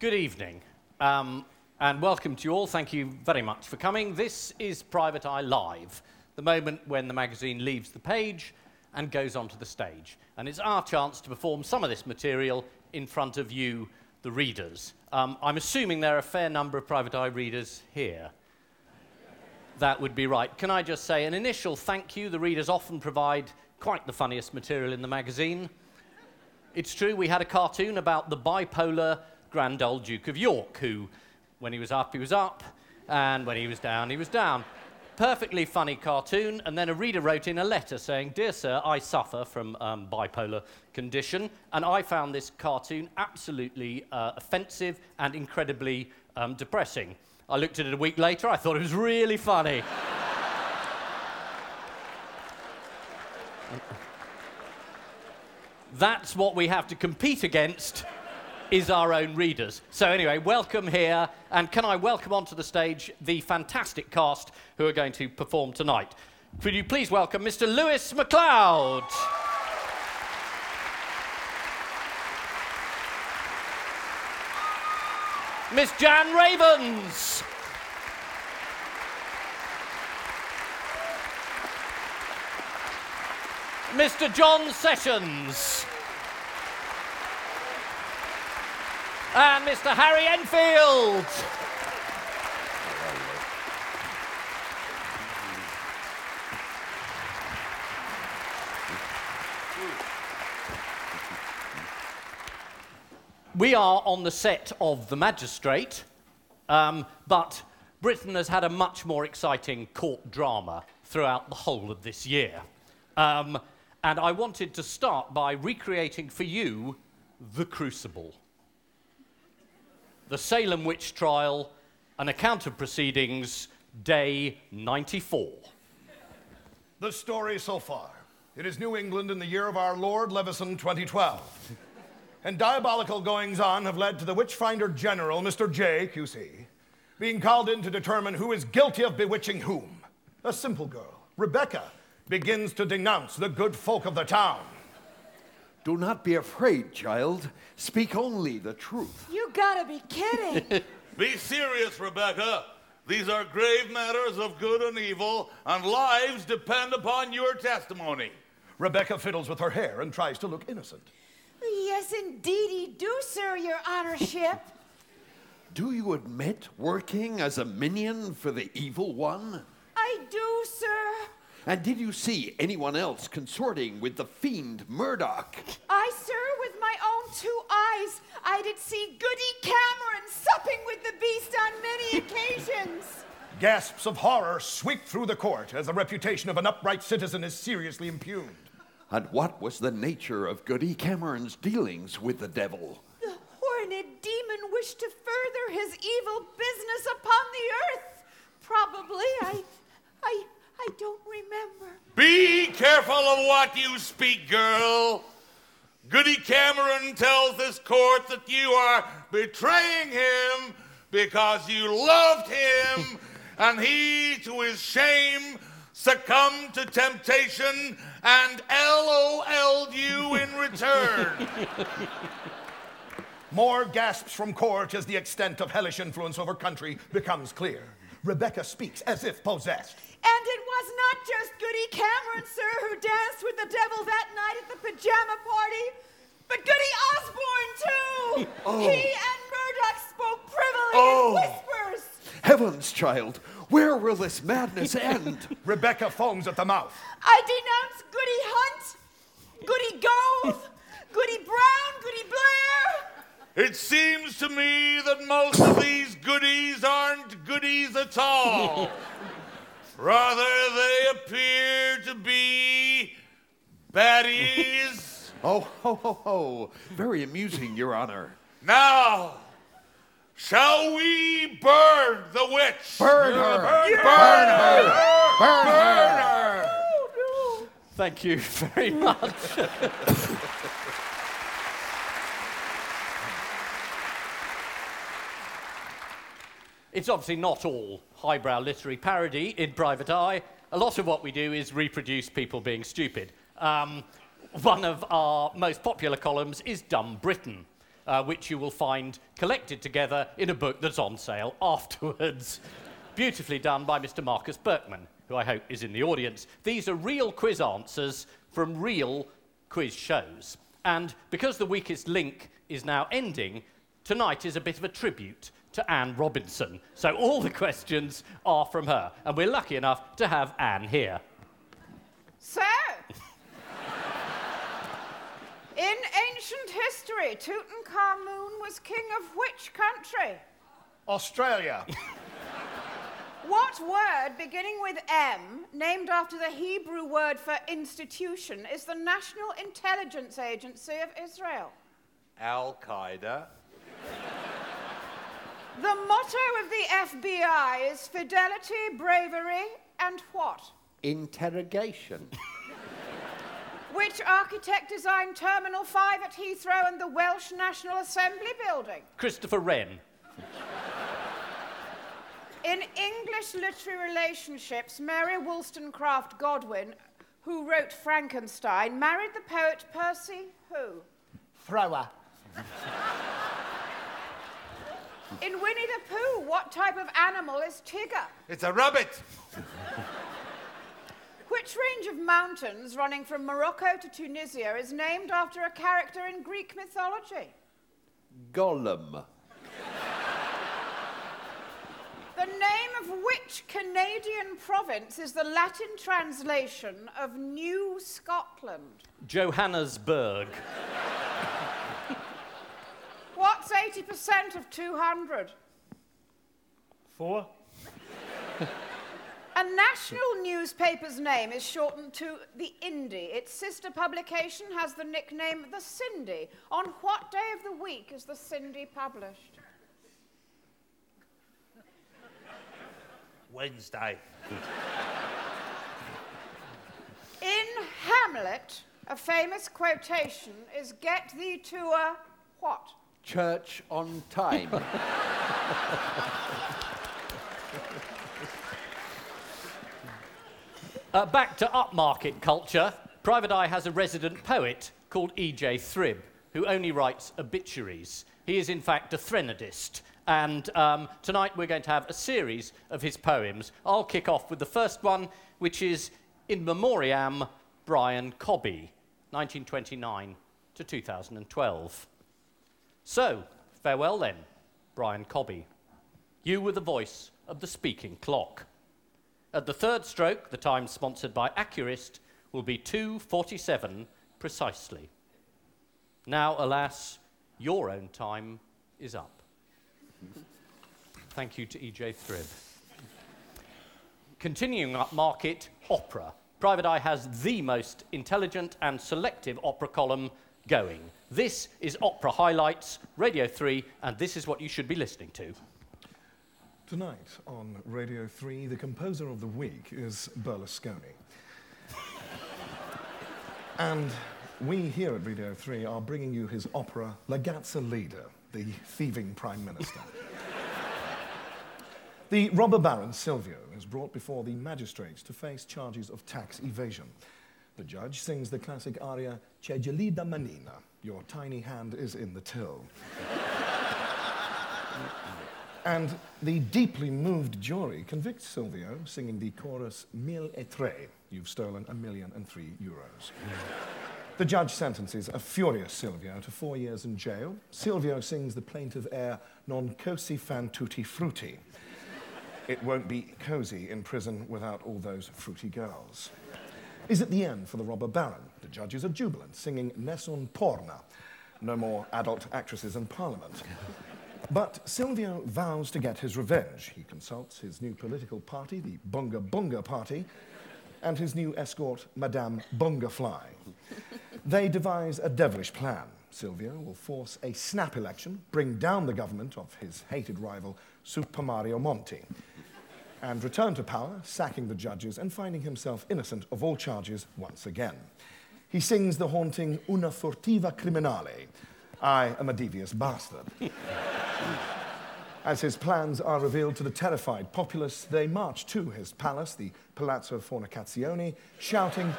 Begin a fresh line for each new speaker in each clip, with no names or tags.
Good evening, um, and welcome to you all. Thank you very much for coming. This is Private Eye Live, the moment when the magazine leaves the page and goes onto the stage. And it's our chance to perform some of this material in front of you, the readers. Um, I'm assuming there are a fair number of Private Eye readers here. That would be right. Can I just say an initial thank you? The readers often provide quite the funniest material in the magazine. It's true, we had a cartoon about the bipolar Grand Old Duke of York, who, when he was up, he was up, and when he was down, he was down. Perfectly funny cartoon, and then a reader wrote in a letter saying, Dear Sir, I suffer from um, bipolar condition, and I found this cartoon absolutely uh, offensive and incredibly um, depressing. I looked at it a week later, I thought it was really funny. That's what we have to compete against is our own readers. So anyway, welcome here, and can I welcome onto the stage the fantastic cast who are going to perform tonight. Could you please welcome Mr. Lewis MacLeod? Miss Jan Ravens. Mr. John Sessions. And Mr. Harry Enfield. We are on the set of The Magistrate, um, but Britain has had a much more exciting court drama throughout the whole of this year. Um, and I wanted to start by recreating for you The Crucible. The Salem Witch Trial, an account of proceedings, day 94.
The story so far. It is New England in the year of our Lord Leveson 2012. and diabolical goings on have led to the Witchfinder General, Mr. J, QC, being called in to determine who is guilty of bewitching whom. A simple girl, Rebecca, begins to denounce the good folk of the town.
Do not be afraid, child. Speak only the truth.
You gotta be kidding.
Be serious, Rebecca. These are grave matters of good and evil, and lives depend upon your testimony.
Rebecca fiddles with her hair and tries to look innocent.
yes, indeedy do, sir, your honorship.
Do you admit working as a minion for the evil one?
I do, sir.
And did you see anyone else consorting with the fiend Murdoch?
I, sir, with my own two eyes, I did see Goody Cameron supping with the beast on many occasions.
Gasps of horror sweep through the court as the reputation of an upright citizen is seriously impugned.
And what was the nature of Goody Cameron's dealings with the devil?
The horned demon wished to further his evil business upon the earth. Probably, I, I, I don't remember.
Be careful of what you speak, girl. Goody Cameron tells this court that you are betraying him because you loved him, and he, to his shame, succumbed to temptation and LOL'd you in return.
More gasps from court as the extent of hellish influence over country becomes clear. Rebecca speaks as if possessed.
And it was not just Goody Cameron, sir, who danced with the devil that night at the pajama party, but Goody Osborne, too.
Oh.
He and Murdoch spoke privily
Oh.
in whispers.
Heavens, child, where will this madness end?
Rebecca foams at the mouth.
I denounce Goody Hunt, Goody Gove, Goody Brown, Goody Blair.
it seems to me that most of these goodies aren't goodies at all. Rather, they appear to be baddies.
Oh, ho, ho, ho. Very amusing, Your Honor.
Now, shall we burn the witch?
Burn her!
Burn her!
Burn her! Burn her!
Thank you very much. it's obviously not all highbrow literary parody in Private Eye. A lot of what we do is reproduce people being stupid. Um, one of our most popular columns is Dumb Britain. uh, which you will find collected together in a book that's on sale afterwards. Beautifully done by Mr. Marcus Berkmann, who I hope is in the audience. These are real quiz answers from real quiz shows. And because the weakest link is now ending, tonight is a bit of a tribute to Anne Robinson. So all the questions are from her. And we're lucky enough to have Anne here.
So, in ancient history, Tutankhamun was king of which country?
Australia.
What word beginning with M, named after the Hebrew word for institution, is the National Intelligence Agency of Israel?
Al Qaeda.
The motto of the FBI is fidelity, bravery, and what?
Interrogation.
Which architect designed Terminal 5 at Heathrow and the Welsh National Assembly building?
Christopher Wren.
In English literary relationships, Mary Wollstonecraft Godwin, who wrote Frankenstein, married the poet Percy who?
Thrower.
In Winnie the Pooh, what type of animal is Tigger?
It's a rabbit.
Which range of mountains running from Morocco to Tunisia is named after a character in Greek mythology?
Gollum.
The name of which Canadian province is the Latin translation of New Scotland?
Johannesburg.
What's 80% of 200?
Four.
A national newspaper's name is shortened to the Indie. Its sister publication has the nickname The Cindy. On what day of the week is The Cindy published?
Wednesday.
In Hamlet, a famous quotation is Get thee to a what?
Church on time.
Uh, back to upmarket culture. Private Eye has a resident poet called E.J. Thrib, who only writes obituaries. He is, in fact, a threnodist. And um, tonight we're going to have a series of his poems. I'll kick off with the first one, which is In Memoriam Brian Cobby, 1929 to 2012. So, farewell then, Brian Cobby. You were the voice of the speaking clock. At the third stroke, the time sponsored by Accurist will be 2.47 precisely. Now, alas, your own time is up. Thank you to E.J. Thrib. Continuing up market, opera. Private Eye has the most intelligent and selective opera column going. This is Opera Highlights, Radio 3, and this is what you should be listening to.
Tonight on Radio 3, the composer of the week is Berlusconi. and we here at Radio 3 are bringing you his opera La Gazza Leader, the thieving prime minister. the robber baron Silvio is brought before the magistrates to face charges of tax evasion. The judge sings the classic aria Che gelida manina, your tiny hand is in the till. And the deeply moved jury convicts Silvio, singing the chorus Mille et tre, you've stolen a million and three euros. the judge sentences a furious Silvio to four years in jail. Silvio sings the plaintive air Non cosi fan tutti frutti. It won't be cozy in prison without all those fruity girls. Is it the end for the robber baron? The judges are jubilant, singing Nessun porna. No more adult actresses in parliament. But Silvio vows to get his revenge. He consults his new political party, the Bunga Bunga Party, and his new escort, Madame Bunga Fly. They devise a devilish plan. Silvio will force a snap election, bring down the government of his hated rival, Super Mario Monti, and return to power, sacking the judges and finding himself innocent of all charges once again. He sings the haunting Una furtiva criminale. I am a devious bastard. As his plans are revealed to the terrified populace, they march to his palace, the Palazzo Fornicazione, shouting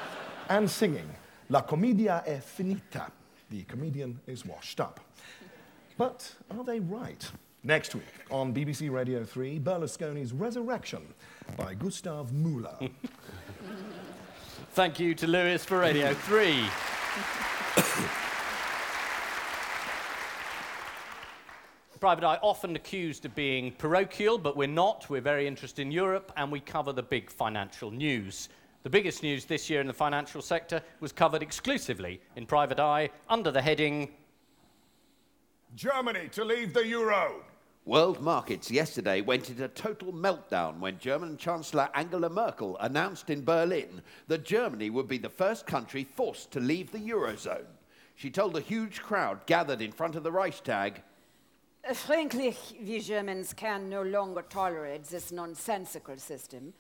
and singing, La commedia è finita. The comedian is washed up. But are they right? Next week on BBC Radio 3, Berlusconi's Resurrection by Gustav Mahler.
Thank you to Lewis for Radio 3. Private Eye often accused of being parochial, but we're not. We're very interested in Europe and we cover the big financial news. The biggest news this year in the financial sector was covered exclusively in Private Eye under the heading
Germany to leave the euro.
World markets yesterday went into total meltdown when German Chancellor Angela Merkel announced in Berlin that Germany would be the first country forced to leave the Eurozone. She told a huge crowd gathered in front of the Reichstag
Frankly, we Germans can no longer tolerate this nonsensical system.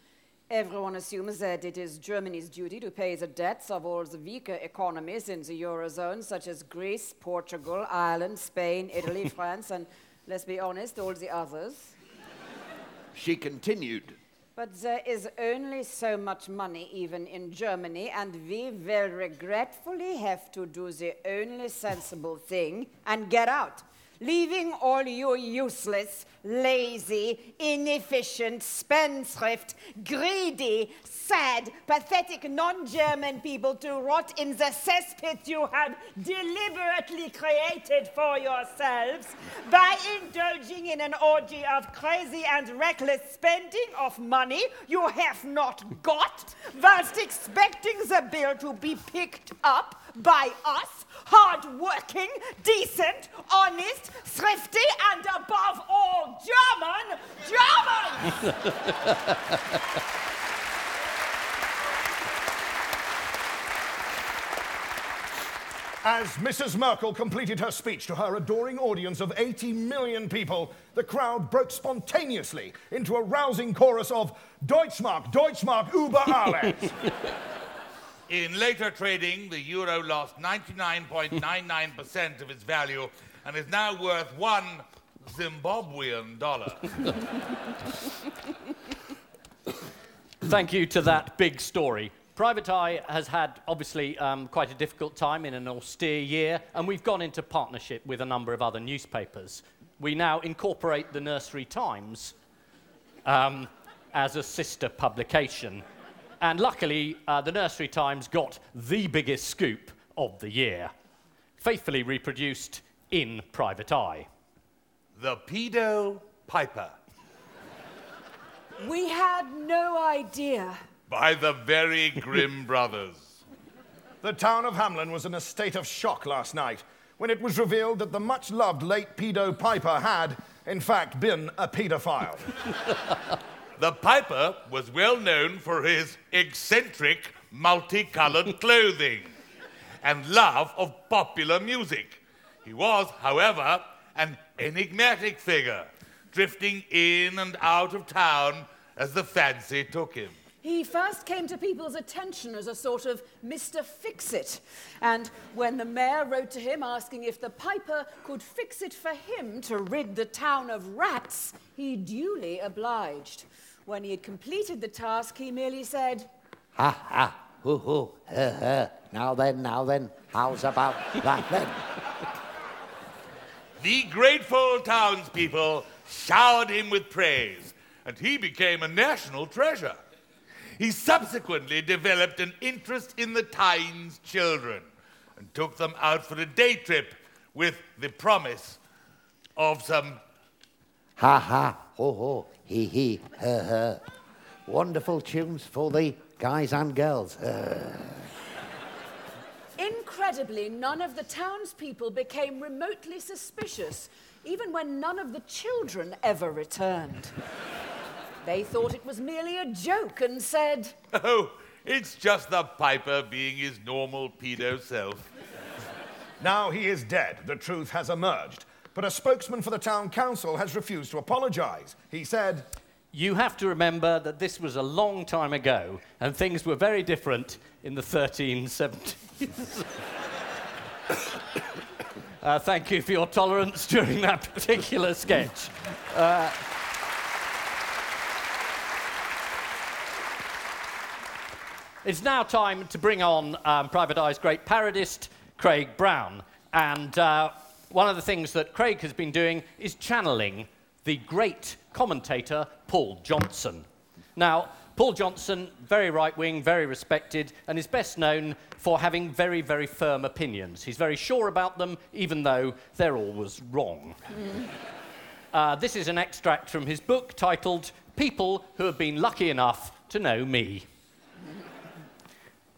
Everyone assumes that it is Germany's duty to pay the debts of all the weaker economies in the Eurozone, such as Greece, Portugal, Ireland, Spain, Italy, France, and, let's be honest, all the others.
She continued,
But there is only so much money, even in Germany, and we will regretfully have to do the only sensible thing and get out. Leaving all you useless, lazy, inefficient, spendthrift, greedy, sad, pathetic non German people to rot in the cesspit you had deliberately created for yourselves by indulging in an orgy of crazy and reckless spending of money you have not got, whilst expecting the bill to be picked up by us, hard-working, decent, honest, thrifty, and above all, German, German!
As Mrs. Merkel completed her speech to her adoring audience of 80 million people, the crowd broke spontaneously into a rousing chorus of Deutschmark, Deutschmark, über alles.
In later trading, the euro lost 99.99% of its value and is now worth one Zimbabwean dollar.
Thank you to that big story. Private Eye has had, obviously, um, quite a difficult time in an austere year, and we've gone into partnership with a number of other newspapers. We now incorporate the Nursery Times um, as a sister publication. And luckily, uh, the Nursery Times got the biggest scoop of the year, faithfully reproduced in Private Eye.
The Pedo Piper
We had no idea.
by the very Grim brothers.
The town of Hamelin was in a state of shock last night when it was revealed that the much loved late pedo Piper had, in fact, been a pedophile.
The Piper was well known for his eccentric, multicolored clothing and love of popular music. He was, however, an enigmatic figure, drifting in and out of town as the fancy took him.
He first came to people's attention as a sort of Mr. Fix It. And when the mayor wrote to him asking if the piper could fix it for him to rid the town of rats, he duly obliged. When he had completed the task, he merely said,
Ha ha, hoo hoo, ha ha. Now then, now then, how's about that then?
The grateful townspeople showered him with praise, and he became a national treasure. He subsequently developed an interest in the Tynes children and took them out for a day trip with the promise of some
Ha ha, hoo hoo, he he, ha ha. Wonderful tunes for the guys and girls.
Incredibly, none of the townspeople became remotely suspicious, even when none of the children ever returned. They thought it was merely a joke and said,
Oh, it's just the Piper being his normal pedo self.
now he is dead. The truth has emerged. But a spokesman for the town council has refused to apologize. He said,
You have to remember that this was a long time ago, and things were very different in the 1370s. uh, thank you for your tolerance during that particular sketch. Uh, it's now time to bring on um, Private Eye's great parodist, Craig Brown. And uh, one of the things that Craig has been doing is channeling the great commentator Paul Johnson. Now, Paul Johnson, very right wing, very respected, and is best known for having very, very firm opinions. He's very sure about them, even though they're always wrong. Uh, this is an extract from his book titled People Who Have Been Lucky Enough to Know Me.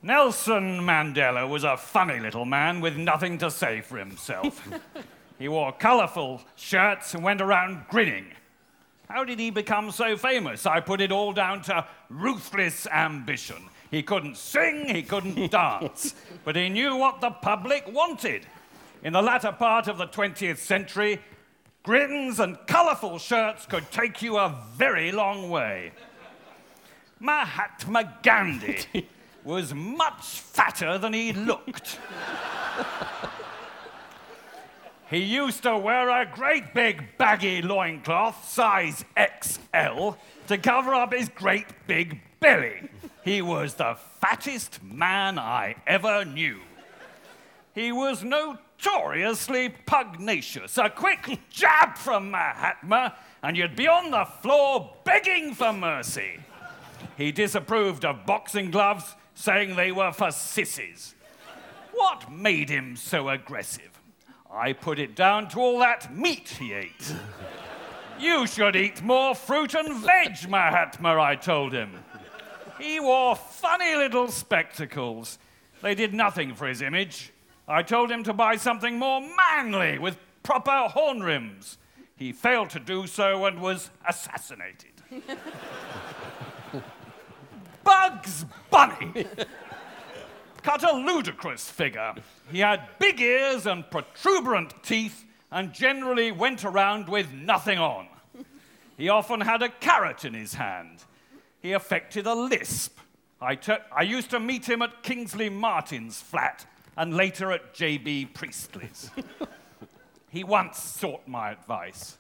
Nelson Mandela was a funny little man with nothing to say for himself. he wore colourful shirts and went around grinning. How did he become so famous? I put it all down to ruthless ambition. He couldn't sing, he couldn't dance, but he knew what the public wanted. In the latter part of the 20th century, grins and colourful shirts could take you a very long way. Mahatma Gandhi was much fatter than he looked. he used to wear a great big baggy loincloth, size XL, to cover up his great big belly. He was the fattest man I ever knew. He was notoriously pugnacious. A quick jab from Mahatma, and you'd be on the floor begging for mercy. He disapproved of boxing gloves, saying they were for sissies. What made him so aggressive? I put it down to all that meat he ate. you should eat more fruit and veg, Mahatma, I told him. He wore funny little spectacles. They did nothing for his image. I told him to buy something more manly with proper horn rims. He failed to do so and was assassinated. Bugs Bunny cut a ludicrous figure. He had big ears and protuberant teeth and generally went around with nothing on. He often had a carrot in his hand. He affected a lisp. I, ter- I used to meet him at Kingsley Martin's flat and later at J.B. Priestley's. he once sought my advice.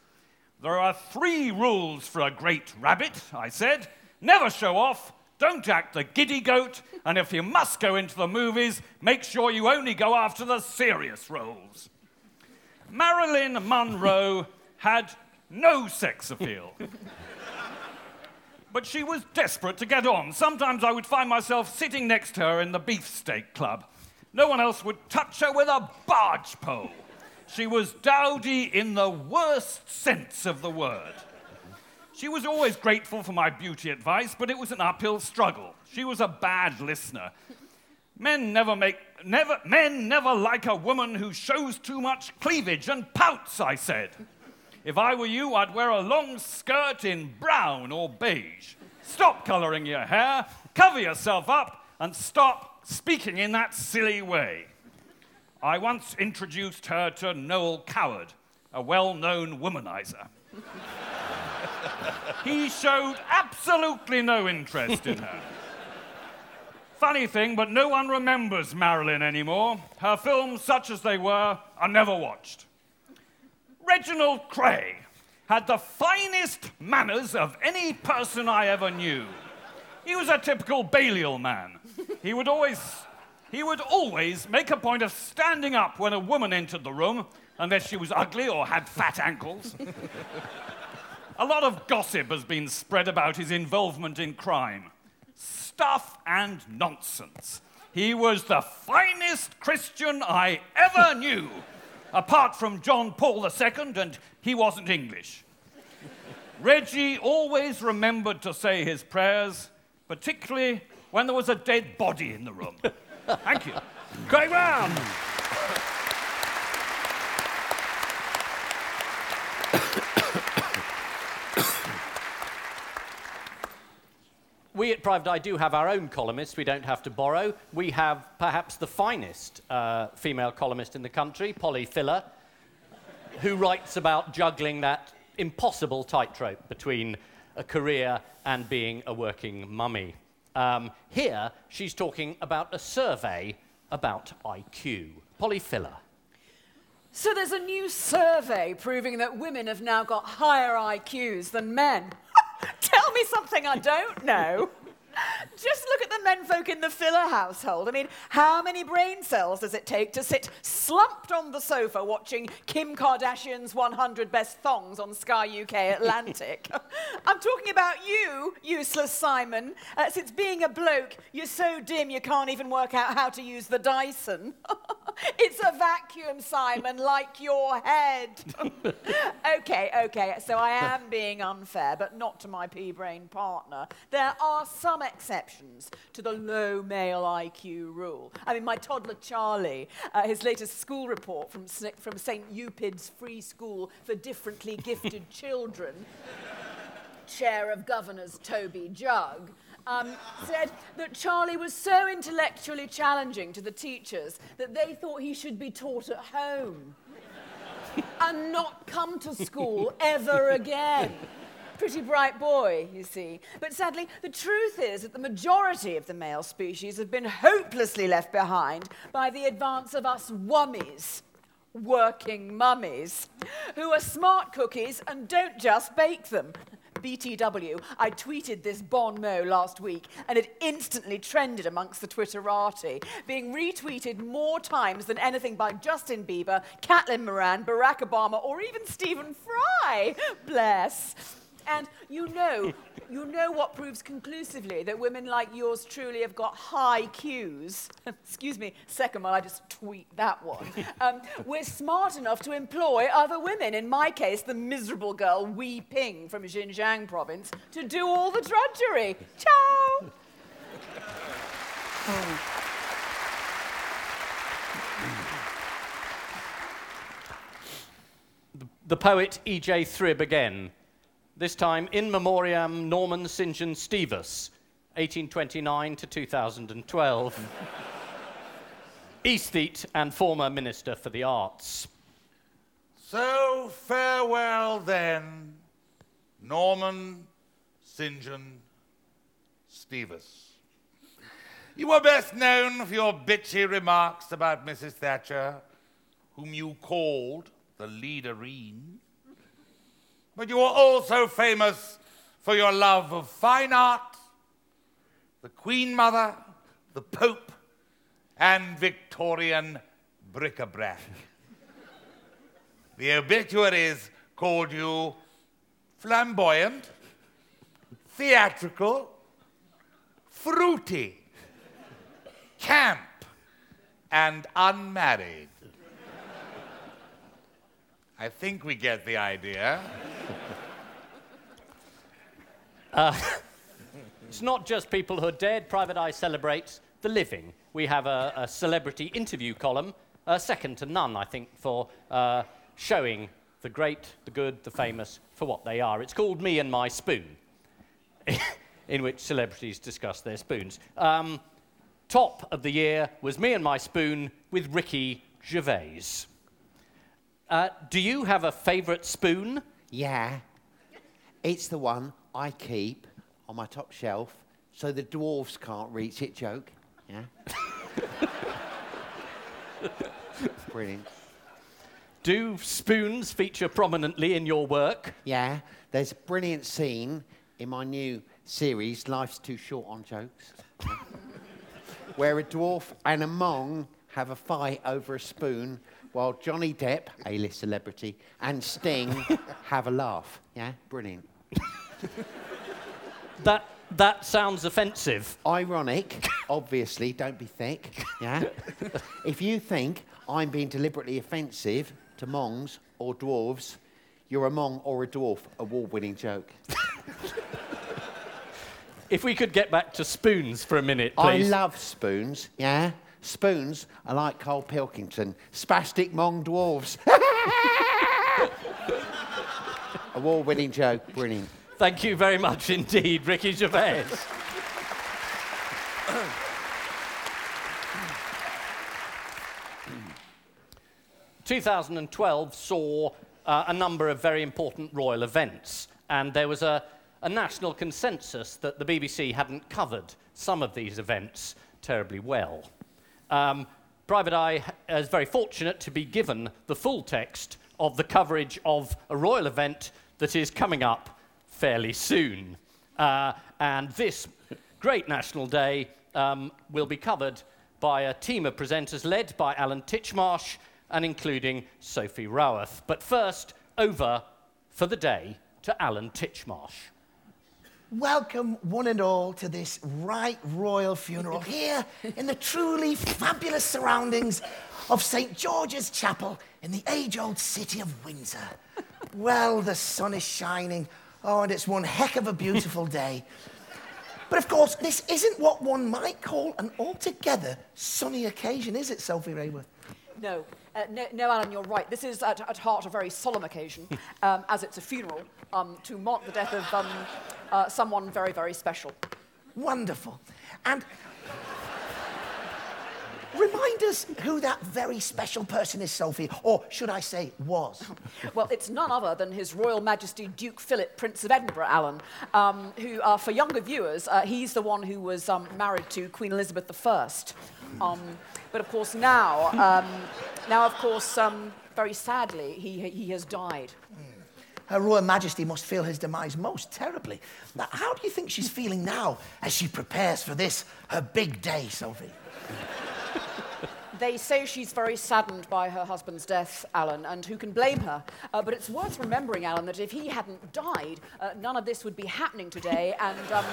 There are three rules for a great rabbit, I said. Never show off, don't act the giddy goat, and if you must go into the movies, make sure you only go after the serious roles. Marilyn Monroe had no sex appeal. but she was desperate to get on. Sometimes I would find myself sitting next to her in the beefsteak club. No one else would touch her with a barge pole. She was dowdy in the worst sense of the word. She was always grateful for my beauty advice, but it was an uphill struggle. She was a bad listener. Men never make never men never like a woman who shows too much cleavage and pouts, I said. If I were you, I'd wear a long skirt in brown or beige. Stop coloring your hair, cover yourself up, and stop speaking in that silly way. I once introduced her to Noel Coward, a well known womanizer. He showed absolutely no interest in her. Funny thing, but no one remembers Marilyn anymore. Her films, such as they were, are never watched. Reginald Kray had the finest manners of any person I ever knew. He was a typical Balliol man. He would always he would always make a point of standing up when a woman entered the room, unless she was ugly or had fat ankles. A lot of gossip has been spread about his involvement in crime. Stuff and nonsense. He was the finest Christian I ever knew, apart from John Paul II, and he wasn't English. Reggie always remembered to say his prayers, particularly when there was a dead body in the room. Thank you. Craig Brown.
We at Private Eye do have our own columnist, we don't have to borrow. We have perhaps the finest uh, female columnist in the country, Polly Filler, who writes about juggling that impossible tightrope between a career and being a working mummy. Um, here, she's talking about a survey about IQ. Polly Filler.
So there's a new survey proving that women have now got higher IQs than men. Tell me something I don't know. Just look at the
menfolk in the Filler household? I mean, how many brain cells does it take to sit slumped on the sofa watching Kim Kardashian's 100 Best Thongs on Sky UK Atlantic? I'm talking about you, useless Simon. Uh, since being a bloke, you're so dim you can't even work out how to use the Dyson. it's a vacuum, Simon, like your head. okay, okay, so I am being unfair, but not to my pea brain partner. There are some exceptions to the low male IQ rule. I mean, my toddler Charlie, uh, his latest school report from, from St. Eupid's Free School for Differently Gifted Children, chair of governors Toby Jug, um, said that Charlie was so intellectually challenging to the teachers that they thought he should be taught at home and not come to school ever again. Pretty bright boy, you see. But sadly, the truth is that the majority of the male species have been hopelessly left behind by the advance of us wummies, working mummies, who are smart cookies and don't just bake them. BTW, I tweeted this bon mot last week and it instantly trended amongst the Twitterati, being retweeted more times than anything by Justin Bieber, Caitlin Moran, Barack Obama, or even Stephen Fry. Bless. And you know, you know what proves conclusively that women like yours truly have got high Qs. Excuse me, second while I just tweet that one. Um, we're smart enough to employ other women, in my case, the miserable girl Wei Ping from Xinjiang province, to do all the drudgery. Ciao!
The poet E.J. Thrib again, this time in memoriam Norman St. John Stevas, 1829 to 2012. Aesthete and former Minister for the Arts.
So farewell then, Norman St. John Stevas. You are best known for your bitchy remarks about Mrs. Thatcher, whom you called the leaderine. But you are also famous for your love of fine art, the Queen Mother, the Pope, and Victorian bric-a-brac. the obituaries called you flamboyant, theatrical, fruity, camp, and unmarried. I think we get the idea.
It's not just people who are dead. Private Eye celebrates the living. We have a, a celebrity interview column, uh, second to none, I think, for uh, showing the great, the good, the famous for what they are. It's called Me and My Spoon, in which celebrities discuss their spoons. Um, top of the year was Me and My Spoon with Ricky Gervais. Uh, do you have a favourite spoon?
Yeah. It's the one I keep on my top shelf so the dwarves can't reach it joke. Yeah. Brilliant.
Do spoons feature prominently in your work?
Yeah. There's a brilliant scene in my new series, Life's Too Short on Jokes, where a dwarf and a mong have a fight over a spoon while Johnny Depp, A-list celebrity, and Sting have a laugh. Yeah, brilliant.
That, that sounds offensive.
Ironic, obviously, don't be thick. Yeah? if you think I'm being deliberately offensive to mongs or dwarves, you're a mong or a dwarf, award winning joke.
If we could get back to spoons for a minute, please.
I love spoons, yeah? Spoons are like Karl Pilkington, spastic mong dwarves. award winning joke, brilliant.
Thank you very much indeed, Ricky Gervais. Two thousand and twelve saw uh, a number of very important royal events, and there was a, a national consensus that the BBC hadn't covered some of these events terribly well. Um, Private Eye is very fortunate to be given the full text of the coverage of a royal event that is coming up fairly soon. Uh, and this great national day um, will be covered by a team of presenters led by Alan Titchmarsh and including Sophie Raworth. But first, over for the day to Alan Titchmarsh.
Welcome, one and all, to this right royal funeral here in the truly fabulous surroundings of St. George's Chapel in the age old city of Windsor. Well, the sun is shining. Oh, and it's one heck of a beautiful day. But of course, this isn't what one might call an altogether sunny occasion, is it, Sophie Raworth?
No, Uh, no, no, Alan, you're right. This is at, at heart a very solemn occasion, um, as it's a funeral, um, to mark the death of um, uh, someone very, very special.
Wonderful. And remind us who that very special person is, Sophie, or should I say, was.
Well, it's none other than His Royal Majesty Duke Philip, Prince of Edinburgh, Alan, um, who, uh, for younger viewers, uh, he's the one who was um, married to Queen Elizabeth I. Um, but of course, now, um, now of course, um, very sadly, he, he has died.
Her Royal Majesty must feel his demise most terribly. Now, how do you think she's feeling now as she prepares for this, her big day, Sophie?
They say she's very saddened by her husband's death, Alan, and who can blame her? Uh, but it's worth remembering, Alan, that if he hadn't died, uh, none of this would be happening today, and um,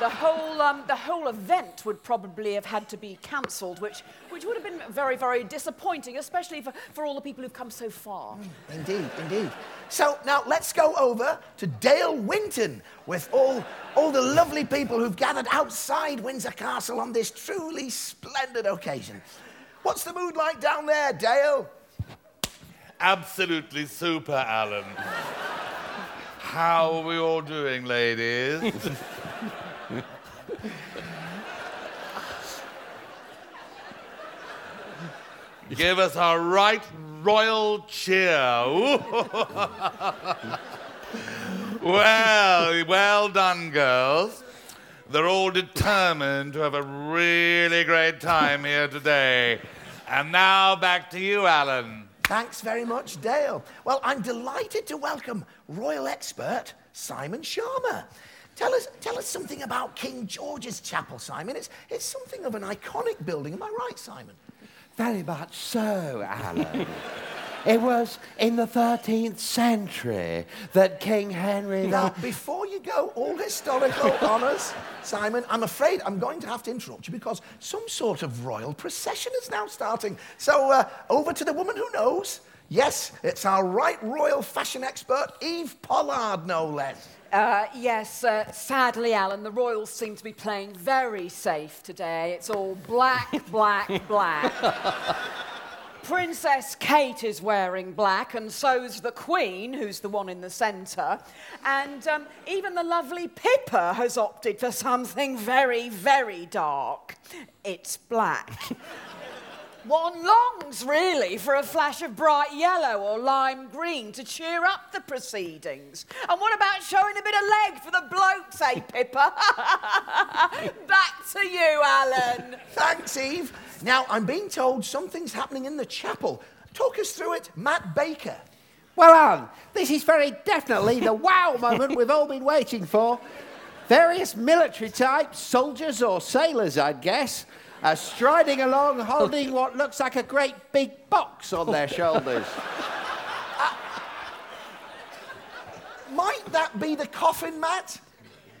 the, whole, um, the whole event would probably have had to be cancelled, which, which would have been very, very disappointing, especially for, for all the people who've come so far.
Indeed, indeed. So now let's go over to Dale Winton with all, all the lovely people who've gathered outside Windsor Castle on this truly splendid occasion. What's the mood like down there, Dale?
Absolutely super, Alan. How are we all doing, ladies? Give us a right royal cheer. well, well done, girls. They're all determined to have a really great time here today. And now back to you, Alan.
Thanks very much, Dale. Well, I'm delighted to welcome royal expert Simon Schama. Tell us, tell us something about King George's Chapel, Simon. It's, it's something of an iconic building. Am I right, Simon?
Very much so, Alan. it was in the 13th century that King Henry
Now,
the...
before you go all historical honours, Simon, I'm afraid I'm going to have to interrupt you because some sort of royal procession is now starting. So, uh, over to the woman who knows. Yes, it's our right royal fashion expert, Eve Pollard, no less.
Uh, yes, uh, sadly, Alan, the Royals seem to be playing very safe today. It's all black, black, black. Princess Kate is wearing black, and so's the Queen, who's the one in the centre. And um, even the lovely Pippa has opted for something very, very dark. It's black. One longs, really, for a flash of bright yellow or lime green to cheer up the proceedings. And what about showing a bit of leg for the blokes, eh, Pippa? Back to you, Alan.
Thanks, Eve. Now, I'm being told something's happening in the chapel. Talk us through it, Matt Baker.
Well, Alan, this is very definitely the wow moment we've all been waiting for. Various military types, soldiers or sailors, I'd guess, are striding along holding what looks like a great big box on their shoulders.
Might that be the coffin, Matt?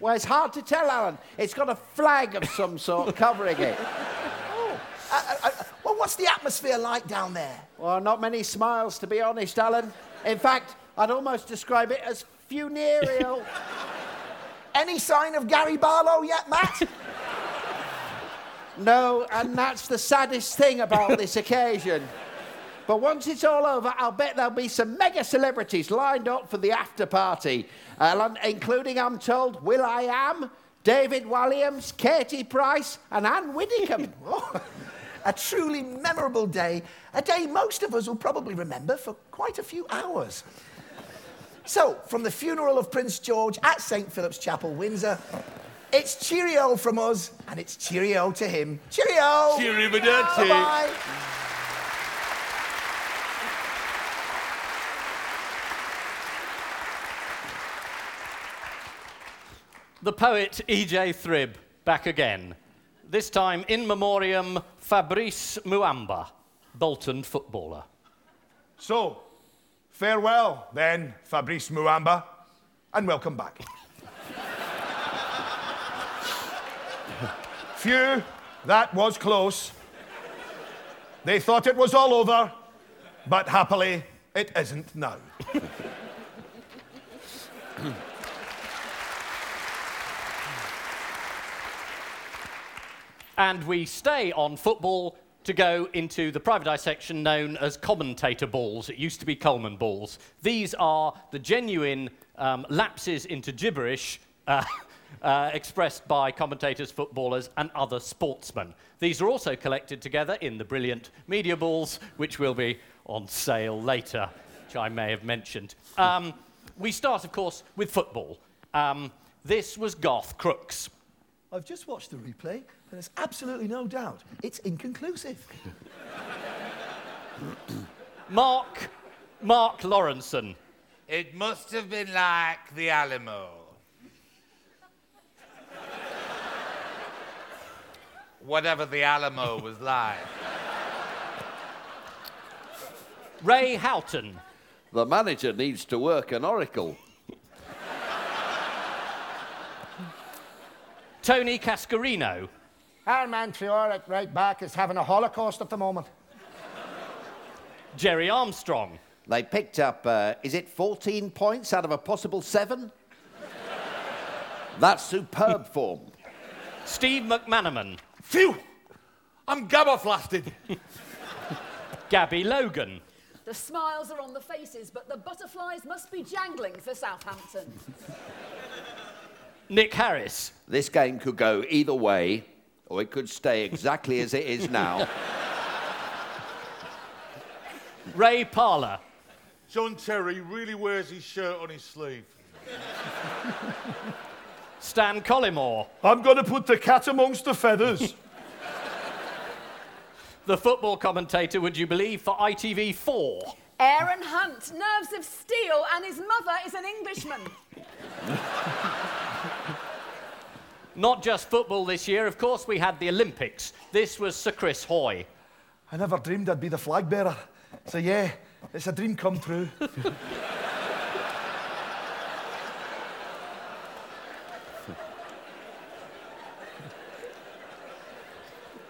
Well, it's hard to tell, Alan. It's got a flag of some sort covering it.
Uh, uh, uh, well, what's the atmosphere like down there?
Well, not many smiles, to be honest, Alan. In fact, I'd almost describe it as funereal.
Any sign of Gary Barlow yet, Matt?
No, and that's the saddest thing about this occasion. But once it's all over, I'll bet there'll be some mega celebrities lined up for the after party, uh, including, I'm told, will.i.am, David Walliams, Katie Price, and Ann Widdecombe.
Oh, a truly memorable day, a day most of us will probably remember for quite a few hours. So, from the funeral of Prince George at St. Philip's Chapel, Windsor, it's cheerio from us, and it's cheerio to him. Cheerio!
Cheerio,
Bye-bye.
The poet E.J. Thrib, back again. this time in memoriam Fabrice Muamba, Bolton footballer.
So, farewell then, Fabrice Muamba, and welcome back. Phew, that was close. They thought it was all over, but happily, it isn't now.
And we stay on football to go into the private eye section known as commentator balls. It used to be Coleman balls. These are the genuine um, lapses into gibberish uh, uh, expressed by commentators, footballers, and other sportsmen. These are also collected together in the brilliant media balls, which will be on sale later, which I may have mentioned. Um, we start, of course, with football. Um, this was Garth Crooks.
I've just watched the replay, and there's absolutely no doubt it's inconclusive.
Mark, Mark Lawrenson.
It must have been like the Alamo. Whatever the Alamo was like.
Ray Houghton.
The manager needs to work an oracle.
Tony Cascarino.
Our man Trior at right back is having a holocaust at the moment.
Gerry Armstrong.
They picked up, uh, is it 14 points out of a possible seven? That's superb form.
Steve McManaman.
Phew! I'm gabberflasted.
Gabby Logan.
The smiles are on the faces, but the butterflies must be jangling for Southampton.
Nick Harris.
This game could go either way, or it could stay exactly as it is now.
Ray Parlour.
John Terry really wears his shirt on his sleeve.
Stan Collymore.
I'm going to put the cat amongst the feathers.
The football commentator, would you believe, for ITV4.
Aaron Hunt, nerves of steel, and his mother is an Englishman.
Not just football this year, of course, we had the Olympics. This was Sir Chris Hoy.
I never dreamed I'd be the flag bearer. So, yeah, it's a dream come true.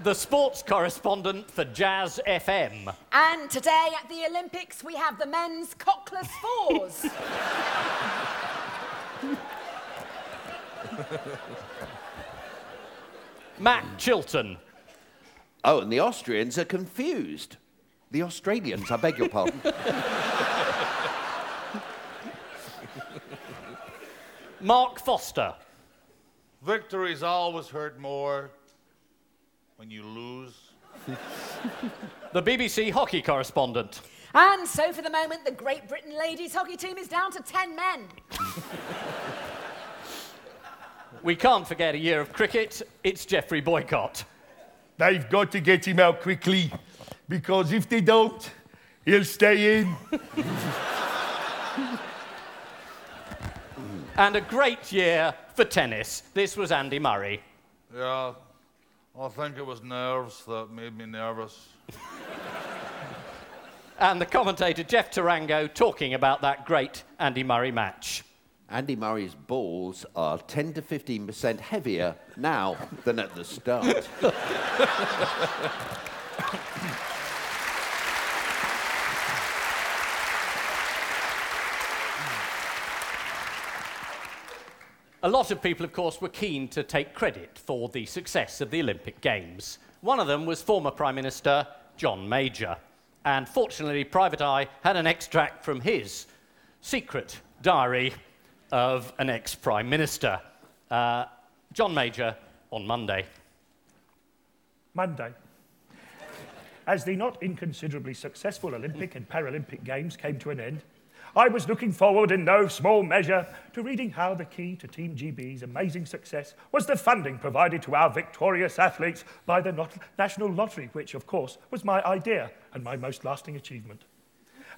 The sports correspondent for Jazz FM.
And today at the Olympics, we have the men's cockless fours.
Matt Chilton.
Oh, and the Austrians are confused. The Australians, I beg your pardon.
Mark Foster.
Victories always hurt more when you lose.
The BBC hockey correspondent.
and so, for the moment, the Great Britain ladies hockey team is down to 10 men.
We can't forget a year of cricket. It's Geoffrey Boycott.
They've got to get him out quickly, because if they don't, he'll stay in.
And a great year for tennis. This was Andy Murray.
Yeah, I think it was nerves that made me nervous.
And the commentator Jeff Tarango talking about that great Andy Murray match.
Andy Murray's balls are 10 to 15% heavier now than at the start.
A lot of people, of course, were keen to take credit for the success of the Olympic Games. One of them was former Prime Minister John Major. And fortunately, Private Eye had an extract from his secret diary of an ex Prime Minister. Uh, John Major on Monday.
Monday. As the not inconsiderably successful Olympic and Paralympic Games came to an end, I was looking forward in no small measure to reading how the key to Team GB's amazing success was the funding provided to our victorious athletes by the National Lottery, which, of course, was my idea and my most lasting achievement.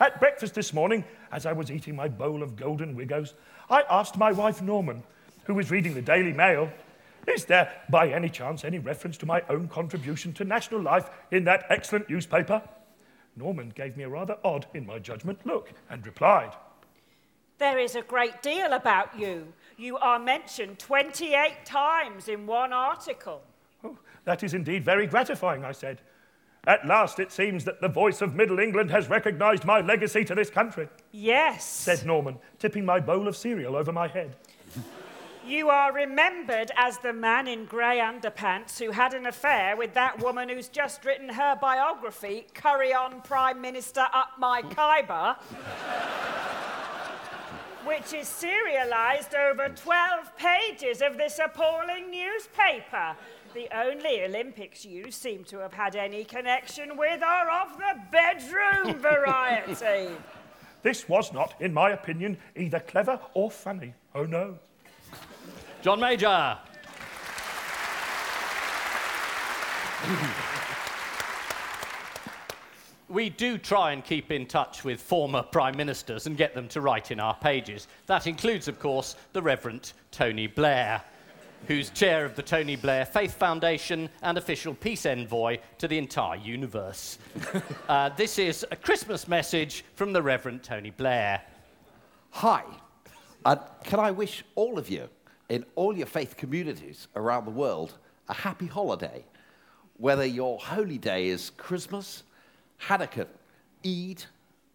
At breakfast this morning, as I was eating my bowl of golden Wiggos, I asked my wife Norman, who was reading the Daily Mail, Is there, by any chance, any reference to my own contribution to national life in that excellent newspaper? Norman gave me a rather odd, in my judgment, look and replied,
There is a great deal about you. You are mentioned 28 times in one article.
oh, That is indeed very gratifying, I said. At last it seems that the voice of Middle England has recognised my legacy to this country,
Yes.
said Norman, tipping my bowl of cereal over my head.
You are remembered as the man in grey underpants who had an affair with that woman who's just written her biography, Curry on Prime Minister Up My Khyber, which is serialised over 12 pages of this appalling newspaper. The only Olympics you seem to have had any connection with are of the bedroom variety.
This was not, in my opinion, either clever or funny. Oh no.
John Major. we do try and keep in touch with former prime ministers and get them to write in our pages. That includes, of course, the Reverend Tony Blair, who's chair of the Tony Blair Faith Foundation and official peace envoy to the entire universe. uh, this is a Christmas message from the Reverend Tony Blair.
Hi. And can I wish all of you in all your faith communities around the world a happy holiday? Whether your holy day is Christmas, Hanukkah, Eid,